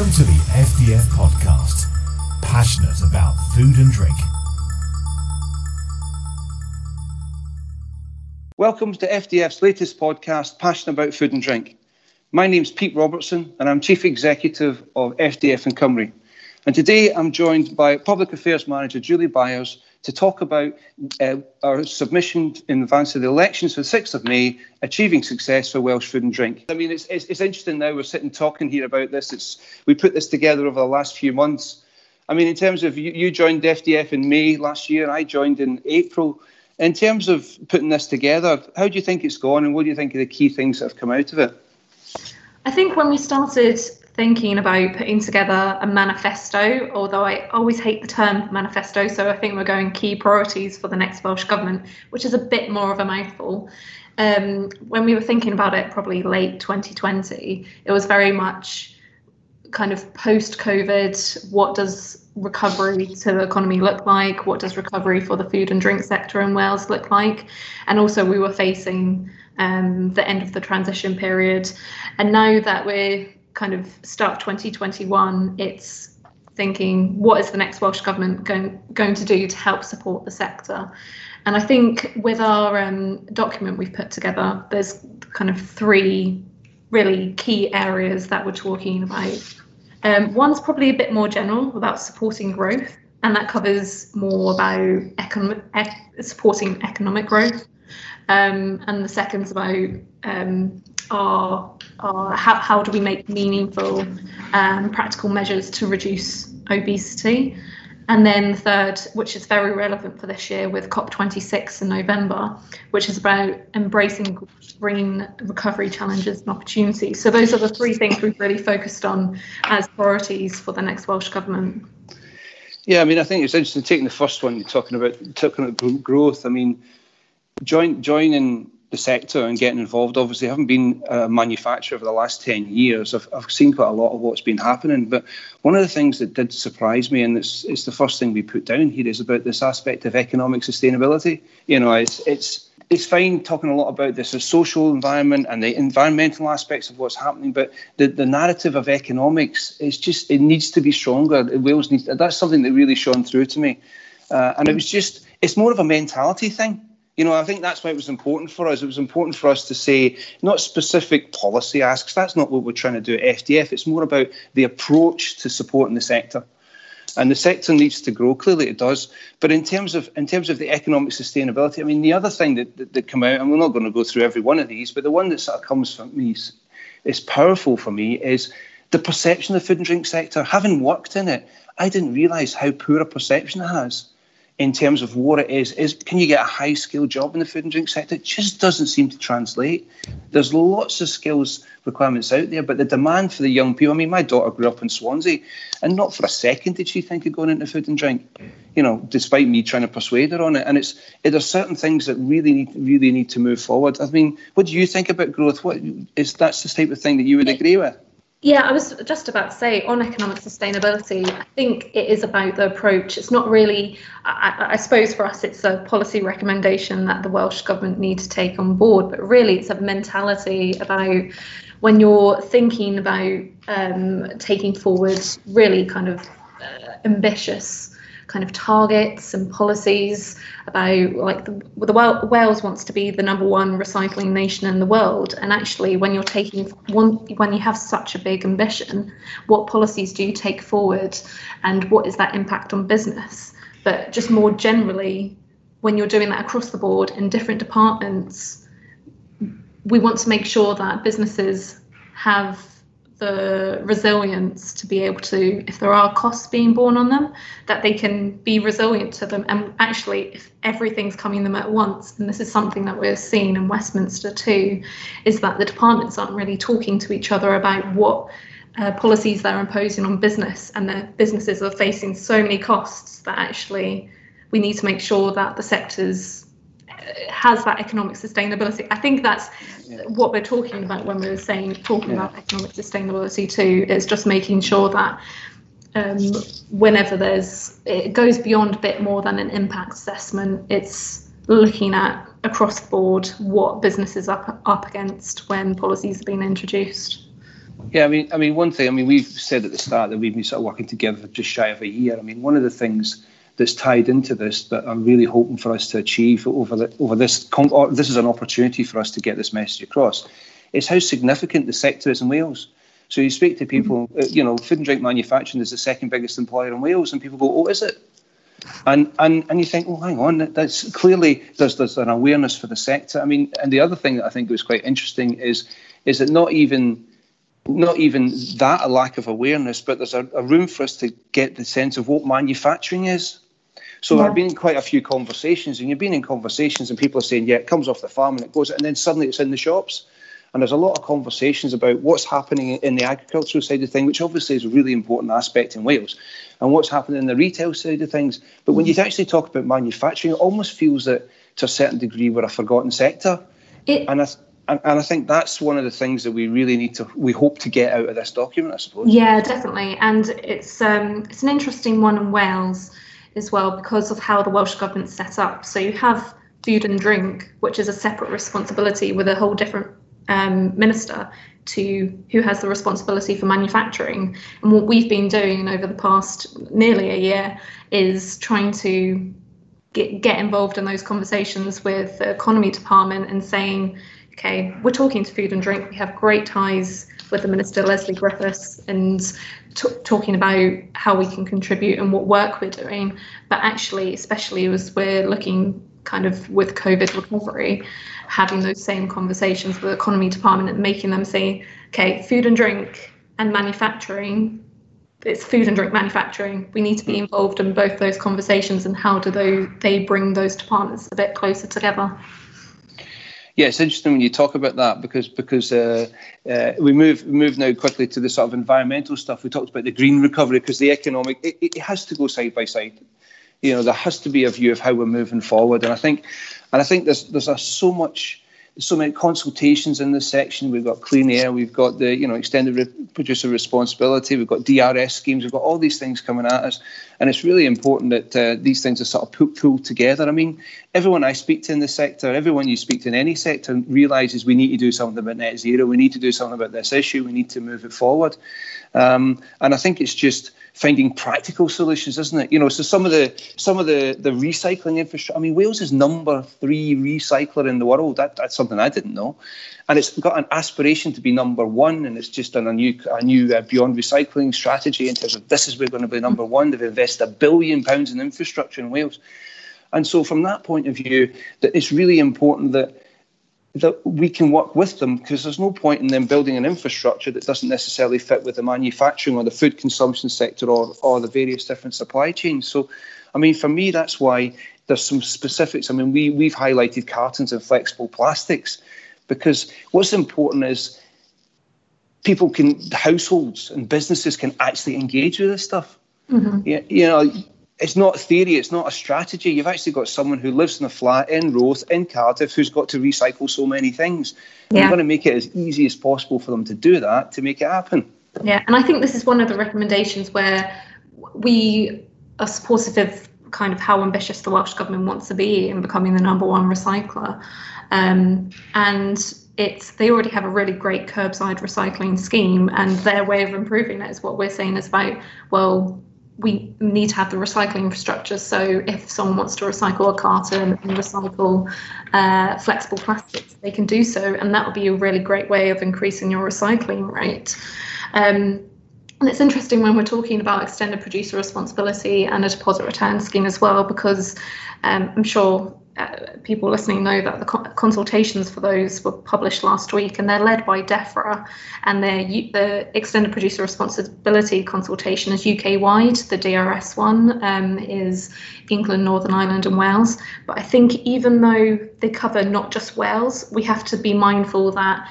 Welcome to the FDF podcast, passionate about food and drink. Welcome to FDF's latest podcast, Passionate About Food and Drink. My name's Pete Robertson, and I'm Chief Executive of FDF in Cymru. And today I'm joined by Public Affairs Manager Julie Byers to talk about uh, our submission in advance of the elections for the 6th of May, achieving success for Welsh food and drink. I mean, it's, it's, it's interesting now we're sitting talking here about this. It's, we put this together over the last few months. I mean, in terms of you, you joined FDF in May last year, I joined in April. In terms of putting this together, how do you think it's gone, and what do you think are the key things that have come out of it? I think when we started thinking about putting together a manifesto, although I always hate the term manifesto, so I think we're going key priorities for the next Welsh Government, which is a bit more of a mouthful. Um, when we were thinking about it, probably late 2020, it was very much kind of post COVID what does recovery to the economy look like? What does recovery for the food and drink sector in Wales look like? And also, we were facing um, the end of the transition period. And now that we're kind of start 2021, it's thinking what is the next Welsh government going going to do to help support the sector. And I think with our um, document we've put together, there's kind of three really key areas that we're talking about. Um, one's probably a bit more general about supporting growth, and that covers more about economic, supporting economic growth. Um, and the second's about um, our, our how, how do we make meaningful um, practical measures to reduce obesity. And then the third, which is very relevant for this year with COP26 in November, which is about embracing green recovery challenges and opportunities. So those are the three things we've really focused on as priorities for the next Welsh Government. Yeah, I mean, I think it's interesting taking the first one, you're talking about talking about growth. I mean, join, joining the sector and getting involved. Obviously, I haven't been a manufacturer for the last 10 years. I've, I've seen quite a lot of what's been happening. But one of the things that did surprise me, and it's, it's the first thing we put down here, is about this aspect of economic sustainability. You know, it's, it's, it's fine talking a lot about this the social environment and the environmental aspects of what's happening, but the, the narrative of economics is just it needs to be stronger. Wales needs that's something that really shone through to me, uh, and it was just it's more of a mentality thing. You know, I think that's why it was important for us. It was important for us to say not specific policy asks. That's not what we're trying to do at FDF. It's more about the approach to supporting the sector. And the sector needs to grow. Clearly, it does. But in terms of in terms of the economic sustainability, I mean, the other thing that that, that come out, and we're not going to go through every one of these, but the one that sort of comes from me is, is powerful for me is the perception of the food and drink sector. Having worked in it, I didn't realise how poor a perception it has in terms of what it is is can you get a high skill job in the food and drink sector? It just doesn't seem to translate. There's lots of skills requirements out there but the demand for the young people i mean my daughter grew up in swansea and not for a second did she think of going into food and drink you know despite me trying to persuade her on it. And it's it, there's certain things that really need really need to move forward. I mean what do you think about growth? What is that's the type of thing that you would agree with yeah, I was just about to say on economic sustainability, I think it is about the approach. It's not really, I, I, suppose for us, it's a policy recommendation that the Welsh Government need to take on board, but really it's a mentality about when you're thinking about um, taking forward really kind of uh, ambitious kind of targets and policies about like the, the Wales wants to be the number one recycling nation in the world. And actually when you're taking one when you have such a big ambition what policies do you take forward and what is that impact on business? But just more generally when you're doing that across the board in different departments we want to make sure that businesses have the resilience to be able to, if there are costs being borne on them, that they can be resilient to them. And actually, if everything's coming them at once, and this is something that we're seeing in Westminster too, is that the departments aren't really talking to each other about what uh, policies they're imposing on business, and the businesses are facing so many costs that actually we need to make sure that the sectors has that economic sustainability. I think that's yeah. what we're talking about when we're saying talking yeah. about economic sustainability too. Is just making sure that um, whenever there's it goes beyond a bit more than an impact assessment. It's looking at across the board what businesses are up against when policies are being introduced. Yeah, I mean, I mean, one thing. I mean, we've said at the start that we've been sort of working together for just shy of a year. I mean, one of the things that's tied into this that I'm really hoping for us to achieve over the, over this. this is an opportunity for us to get this message across. Is how significant the sector is in Wales. So you speak to people, mm-hmm. uh, you know, food and drink manufacturing is the second biggest employer in Wales, and people go, "Oh, is it?" And and and you think, "Oh, hang on, that's clearly there's there's an awareness for the sector." I mean, and the other thing that I think was quite interesting is is that not even not even that a lack of awareness, but there's a, a room for us to get the sense of what manufacturing is. So yeah. I've been quite a few conversations, and you've been in conversations, and people are saying, "Yeah, it comes off the farm and it goes," and then suddenly it's in the shops. And there's a lot of conversations about what's happening in the agricultural side of things, which obviously is a really important aspect in Wales, and what's happening in the retail side of things. But when you mm. actually talk about manufacturing, it almost feels that to a certain degree we're a forgotten sector. It, and I, and, and I think that's one of the things that we really need to we hope to get out of this document, I suppose. Yeah, definitely. And it's um, it's an interesting one in Wales as well because of how the Welsh government's set up. So you have food and drink, which is a separate responsibility with a whole different um, minister to who has the responsibility for manufacturing. And what we've been doing over the past nearly a year is trying to get, get involved in those conversations with the economy department and saying, okay, we're talking to food and drink. We have great ties with the minister Lesley Griffiths and t- talking about how we can contribute and what work we're doing. But actually, especially as we're looking kind of with COVID recovery, having those same conversations with the economy department and making them say, okay, food and drink and manufacturing. It's food and drink manufacturing. We need to be hmm. involved in both those conversations, and how do they, they bring those departments a bit closer together? Yeah, it's interesting when you talk about that because because uh, uh, we move move now quickly to the sort of environmental stuff. We talked about the green recovery because the economic it, it has to go side by side. You know, there has to be a view of how we're moving forward, and I think and I think there's there's a, so much so many consultations in this section. We've got clean air, we've got the you know extended re- producer responsibility, we've got DRS schemes, we've got all these things coming at us, and it's really important that uh, these things are sort of pulled, pulled together. I mean, everyone I speak to in the sector, everyone you speak to in any sector, realizes we need to do something about net zero. We need to do something about this issue. We need to move it forward, um, and I think it's just finding practical solutions, isn't it? You know, so some of the some of the the recycling infrastructure. I mean, Wales is number three recycler in the world. That, that's something I didn't know, and it's got an aspiration to be number one. And it's just done a new a new uh, beyond recycling strategy in terms of this is we're going to be number one. They've invested a billion pounds in infrastructure in Wales, and so from that point of view, that it's really important that that we can work with them because there's no point in them building an infrastructure that doesn't necessarily fit with the manufacturing or the food consumption sector or, or the various different supply chains. So, I mean, for me, that's why there's some specifics. I mean, we, we've highlighted cartons and flexible plastics because what's important is people can, households and businesses can actually engage with this stuff. Mm-hmm. Yeah, you know, it's not theory, it's not a strategy. You've actually got someone who lives in a flat in Roath, in Cardiff, who's got to recycle so many things. Yeah. You're going to make it as easy as possible for them to do that to make it happen. Yeah, and I think this is one of the recommendations where we are supportive of kind of how ambitious the Welsh Government wants to be in becoming the number one recycler. Um, and it's they already have a really great curbside recycling scheme, and their way of improving it is what we're saying is about, well, we need to have the recycling infrastructure. So if someone wants to recycle a carton and recycle uh, flexible plastics, they can do so, and that would be a really great way of increasing your recycling rate. Um, and it's interesting when we're talking about extended producer responsibility and a deposit return scheme as well, because um, I'm sure uh, people listening know that the consultations for those were published last week, and they're led by DEFRA, and the extended producer responsibility consultation is UK wide. The DRS one um, is England, Northern Ireland, and Wales. But I think even though they cover not just Wales, we have to be mindful that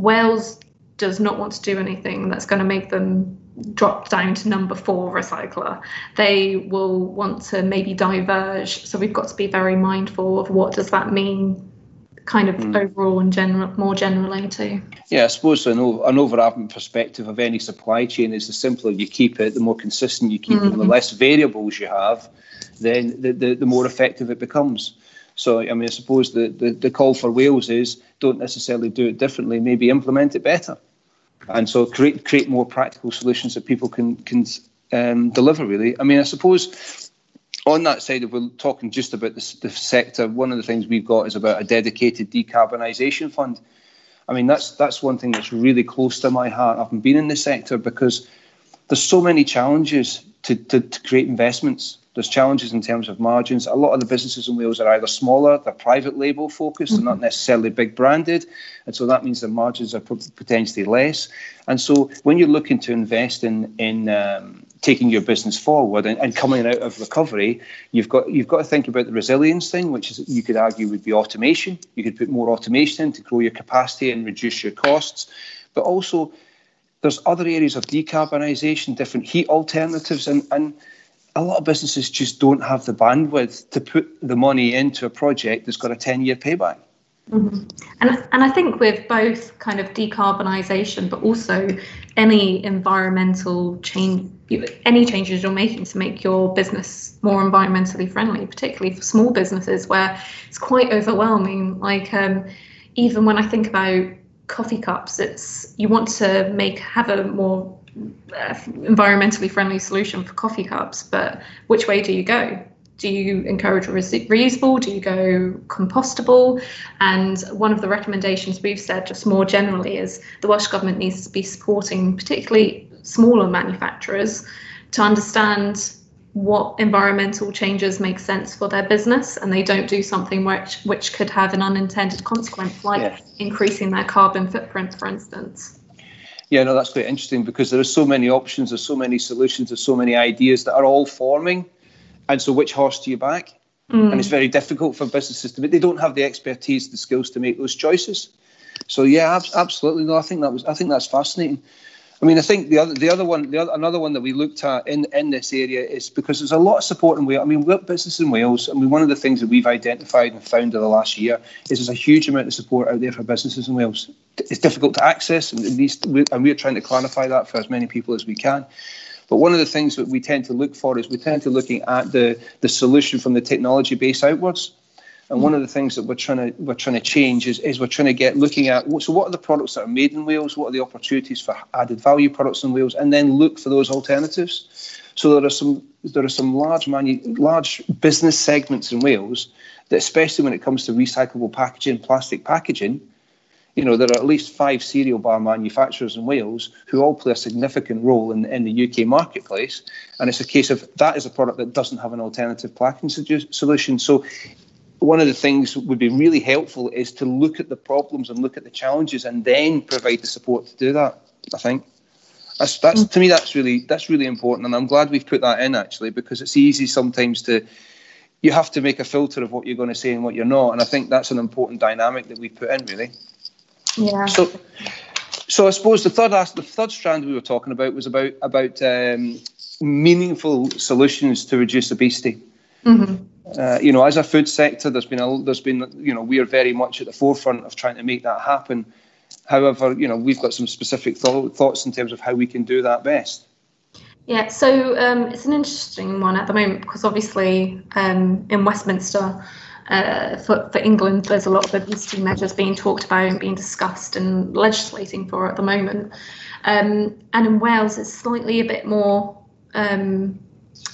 Wales does not want to do anything that's going to make them drop down to number four recycler. They will want to maybe diverge. So we've got to be very mindful of what does that mean kind of mm. overall and general more generally too. Yeah, I suppose an, an overarching perspective of any supply chain is the simpler you keep it, the more consistent you keep mm-hmm. it, the mm-hmm. less variables you have, then the, the, the more effective it becomes. So, I mean, I suppose the, the, the call for Wales is don't necessarily do it differently, maybe implement it better. And so create create more practical solutions that people can can um, deliver. Really, I mean, I suppose on that side, if we're talking just about the, the sector, one of the things we've got is about a dedicated decarbonisation fund. I mean, that's that's one thing that's really close to my heart. I've been in the sector because there's so many challenges to, to, to create investments. There's challenges in terms of margins. A lot of the businesses in Wales are either smaller, they're private label focused, mm-hmm. they're not necessarily big branded, and so that means the margins are potentially less. And so when you're looking to invest in in um, taking your business forward and, and, coming out of recovery, you've got you've got to think about the resilience thing, which is you could argue would be automation. You could put more automation in to grow your capacity and reduce your costs, but also there's other areas of decarbonisation, different heat alternatives, and, and a lot of businesses just don't have the bandwidth to put the money into a project that's got a 10 year payback. Mm-hmm. And, and I think with both kind of decarbonisation, but also any environmental change, any changes you're making to make your business more environmentally friendly, particularly for small businesses where it's quite overwhelming. Like, um, even when I think about coffee cups. It's you want to make have a more environmentally friendly solution for coffee cups, but which way do you go? Do you encourage reusable? Do you go compostable? And one of the recommendations we've said, just more generally, is the Welsh Government needs to be supporting particularly smaller manufacturers to understand what environmental changes make sense for their business and they don't do something which which could have an unintended consequence like yeah. increasing their carbon footprint for instance yeah no that's quite interesting because there are so many options there's so many solutions there's so many ideas that are all forming. And so which horse do you back? Mm. and it's very difficult for businesses to but they don't have the expertise the skills to make those choices. So yeah absolutely. No i think that was i think that's fascinating I mean, I think the other the other one, the other, another one that we looked at in, in this area is because there's a lot of support in Wales. I mean, we're business in Wales. I mean, one of the things that we've identified and found in the last year is there's a huge amount of support out there for businesses in Wales. It's difficult to access, and these and we're trying to clarify that for as many people as we can. But one of the things that we tend to look for is we tend to looking at the the solution from the technology base outwards. And one of the things that we're trying to we're trying to change is, is we're trying to get looking at so what are the products that are made in Wales, what are the opportunities for added value products in Wales, and then look for those alternatives. So there are some there are some large manu- large business segments in Wales that, especially when it comes to recyclable packaging, plastic packaging, you know, there are at least five cereal bar manufacturers in Wales who all play a significant role in, in the UK marketplace. And it's a case of that is a product that doesn't have an alternative packaging solution. So one of the things would be really helpful is to look at the problems and look at the challenges and then provide the support to do that. I think that's that's to me that's really that's really important, and I'm glad we've put that in actually because it's easy sometimes to you have to make a filter of what you're going to say and what you're not, and I think that's an important dynamic that we've put in really. Yeah. So. So I suppose the third the third strand we were talking about was about about um, meaningful solutions to reduce obesity. Mm-hmm. Uh, you know, as a food sector, there's been a, there's been you know we are very much at the forefront of trying to make that happen. However, you know we've got some specific th- thoughts in terms of how we can do that best. Yeah, so um, it's an interesting one at the moment because obviously um, in Westminster. Uh, for, for England, there's a lot of obesity measures being talked about and being discussed and legislating for at the moment. Um, and in Wales, it's slightly a bit more, um,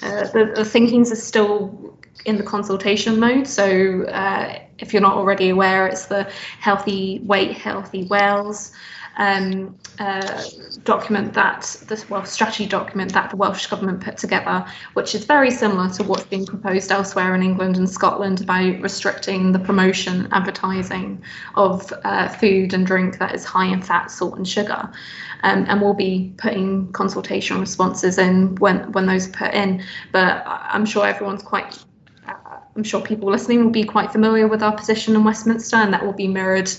uh, the, the thinkings are still in the consultation mode. So uh, if you're not already aware, it's the Healthy Weight, Healthy Wales um, uh, document that this well strategy document that the Welsh government put together, which is very similar to what's being proposed elsewhere in England and Scotland about restricting the promotion, advertising of uh, food and drink that is high in fat, salt, and sugar. Um, and we'll be putting consultation responses in when when those are put in. But I'm sure everyone's quite I'm sure people listening will be quite familiar with our position in Westminster, and that will be mirrored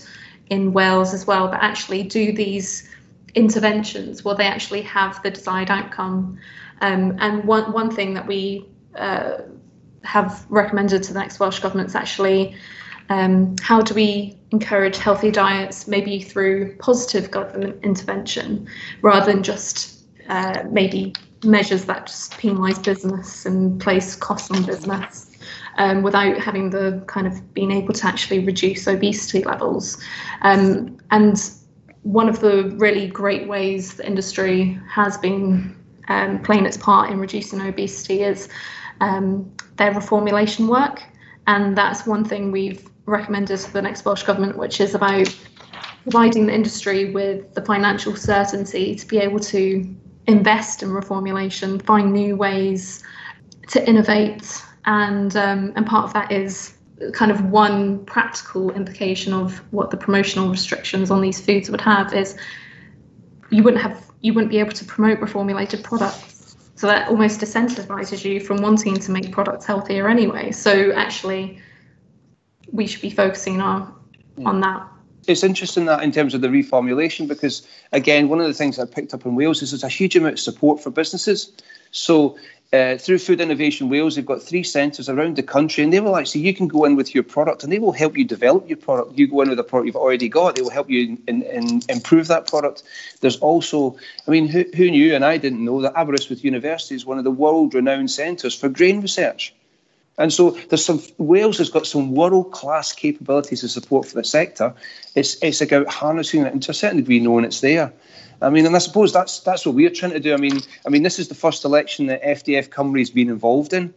in Wales as well. But actually, do these interventions will they actually have the desired outcome? Um, and one one thing that we uh, have recommended to the next Welsh government is actually um, how do we encourage healthy diets, maybe through positive government intervention, rather than just uh, maybe measures that just penalise business and place costs on business um, without having the kind of being able to actually reduce obesity levels. Um, and one of the really great ways the industry has been um, playing its part in reducing obesity is um, their reformulation work. And that's one thing we've recommended to the next Welsh Government, which is about providing the industry with the financial certainty to be able to invest in reformulation, find new ways to innovate. And, um, and part of that is kind of one practical implication of what the promotional restrictions on these foods would have is you wouldn't have you wouldn't be able to promote reformulated products. So that almost disincentivizes you from wanting to make products healthier anyway. So actually we should be focusing on on that. It's interesting that in terms of the reformulation because again one of the things i picked up in wales is there's a huge amount of support for businesses. So uh, through Food Innovation Wales, they've got three centres around the country, and they will actually you can go in with your product, and they will help you develop your product. You go in with a product you've already got, they will help you in, in, improve that product. There's also, I mean, who, who knew, and I didn't know that Aberystwyth University is one of the world-renowned centres for grain research. And so there's some Wales has got some world class capabilities of support for the sector. It's it's about harnessing it and to a certain degree knowing it's there. I mean, and I suppose that's that's what we're trying to do. I mean, I mean, this is the first election that FDF Cymru's been involved in.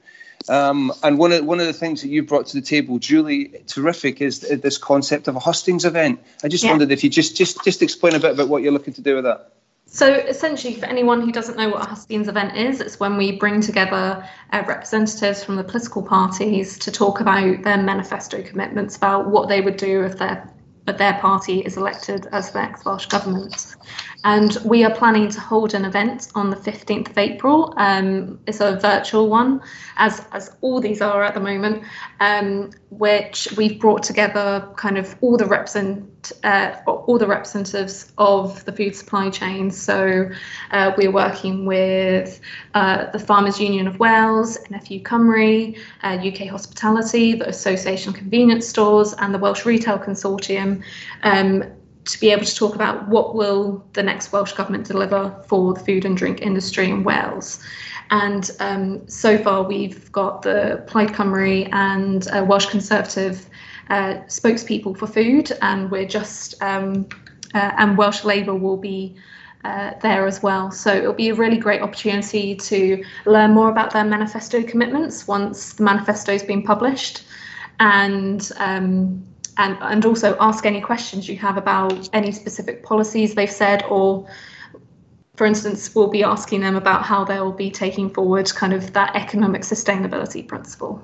Um, and one of one of the things that you brought to the table, Julie, terrific, is this concept of a hustings event. I just yeah. wondered if you just just just explain a bit about what you're looking to do with that. So essentially, for anyone who doesn't know what a hustings event is, it's when we bring together uh, representatives from the political parties to talk about their manifesto commitments about what they would do if their but their party is elected as the next Welsh government. And we are planning to hold an event on the 15th of April. Um, it's a virtual one, as, as all these are at the moment, um, which we've brought together kind of all the represent uh, all the representatives of the food supply chain. So uh, we're working with uh, the Farmers Union of Wales, NFU Cymru, UK uh, Hospitality, the Association of Convenience Stores, and the Welsh Retail Consortium. Um, to be able to talk about what will the next Welsh government deliver for the food and drink industry in Wales. And um, so far, we've got the Plaid Cymru and Welsh Conservative uh, spokespeople for food, and we're just um, uh, and Welsh Labour will be. Uh, there as well. So it'll be a really great opportunity to learn more about their manifesto commitments once the manifesto's been published, and um, and, and also ask any questions you have about any specific policies they've said or for instance, we'll be asking them about how they'll be taking forward kind of that economic sustainability principle.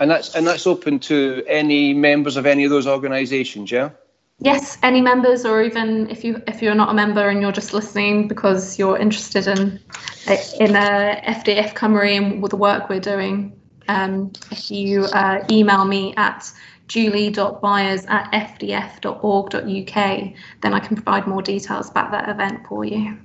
And that's and that's open to any members of any of those organisations, yeah. Yes, any members, or even if you if you're not a member and you're just listening because you're interested in in uh, FDF Cymru and with the work we're doing, um, if you uh, email me at julie.byers at fdf.org.uk, then I can provide more details about that event for you.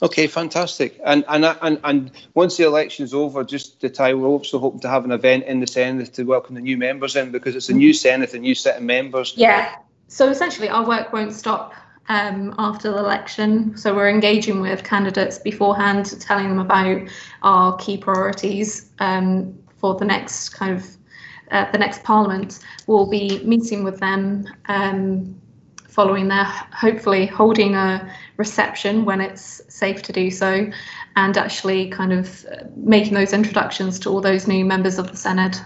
Okay, fantastic. And and and and once the election is over, just to tie, we're also hoping to have an event in the Senedd to welcome the new members in because it's a new Senedd, a new set of members. Yeah. So essentially, our work won't stop um, after the election. So we're engaging with candidates beforehand, telling them about our key priorities um, for the next kind of uh, the next Parliament, will be meeting with them um, following their hopefully holding a reception when it's safe to do so, and actually kind of making those introductions to all those new members of the Senedd.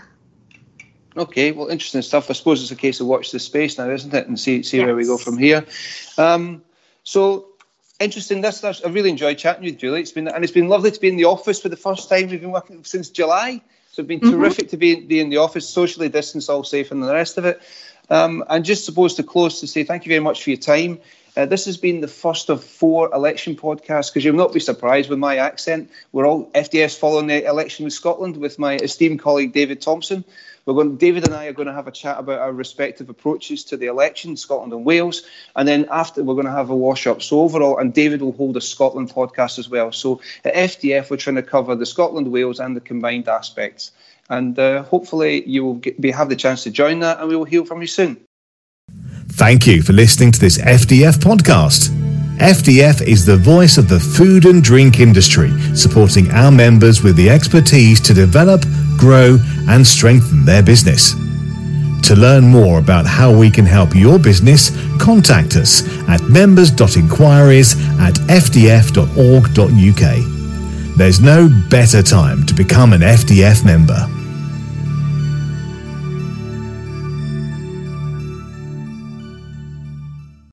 Okay, well, interesting stuff. I suppose it's a case of watch this space now, isn't it, and see see yes. where we go from here. Um, so interesting. That's, that's I really enjoyed chatting with Julie. It's been and it's been lovely to be in the office for the first time. We've been working since July. So it's been mm-hmm. terrific to be, be in the office, socially distanced, all safe, and the rest of it. Um, and just supposed to close to say thank you very much for your time. Uh, this has been the first of four election podcasts because you'll not be surprised with my accent. We're all FDS following the election in Scotland with my esteemed colleague David Thomson. We're going, David and I are going to have a chat about our respective approaches to the election, Scotland and Wales, and then after we're going to have a wash up. So overall, and David will hold a Scotland podcast as well. So at FDF, we're trying to cover the Scotland, Wales, and the combined aspects. And uh, hopefully, you will get, be, have the chance to join that, and we will hear from you soon. Thank you for listening to this FDF podcast. FDF is the voice of the food and drink industry, supporting our members with the expertise to develop, grow, and strengthen their business. To learn more about how we can help your business, contact us at members.inquiries at fdf.org.uk. There's no better time to become an FDF member.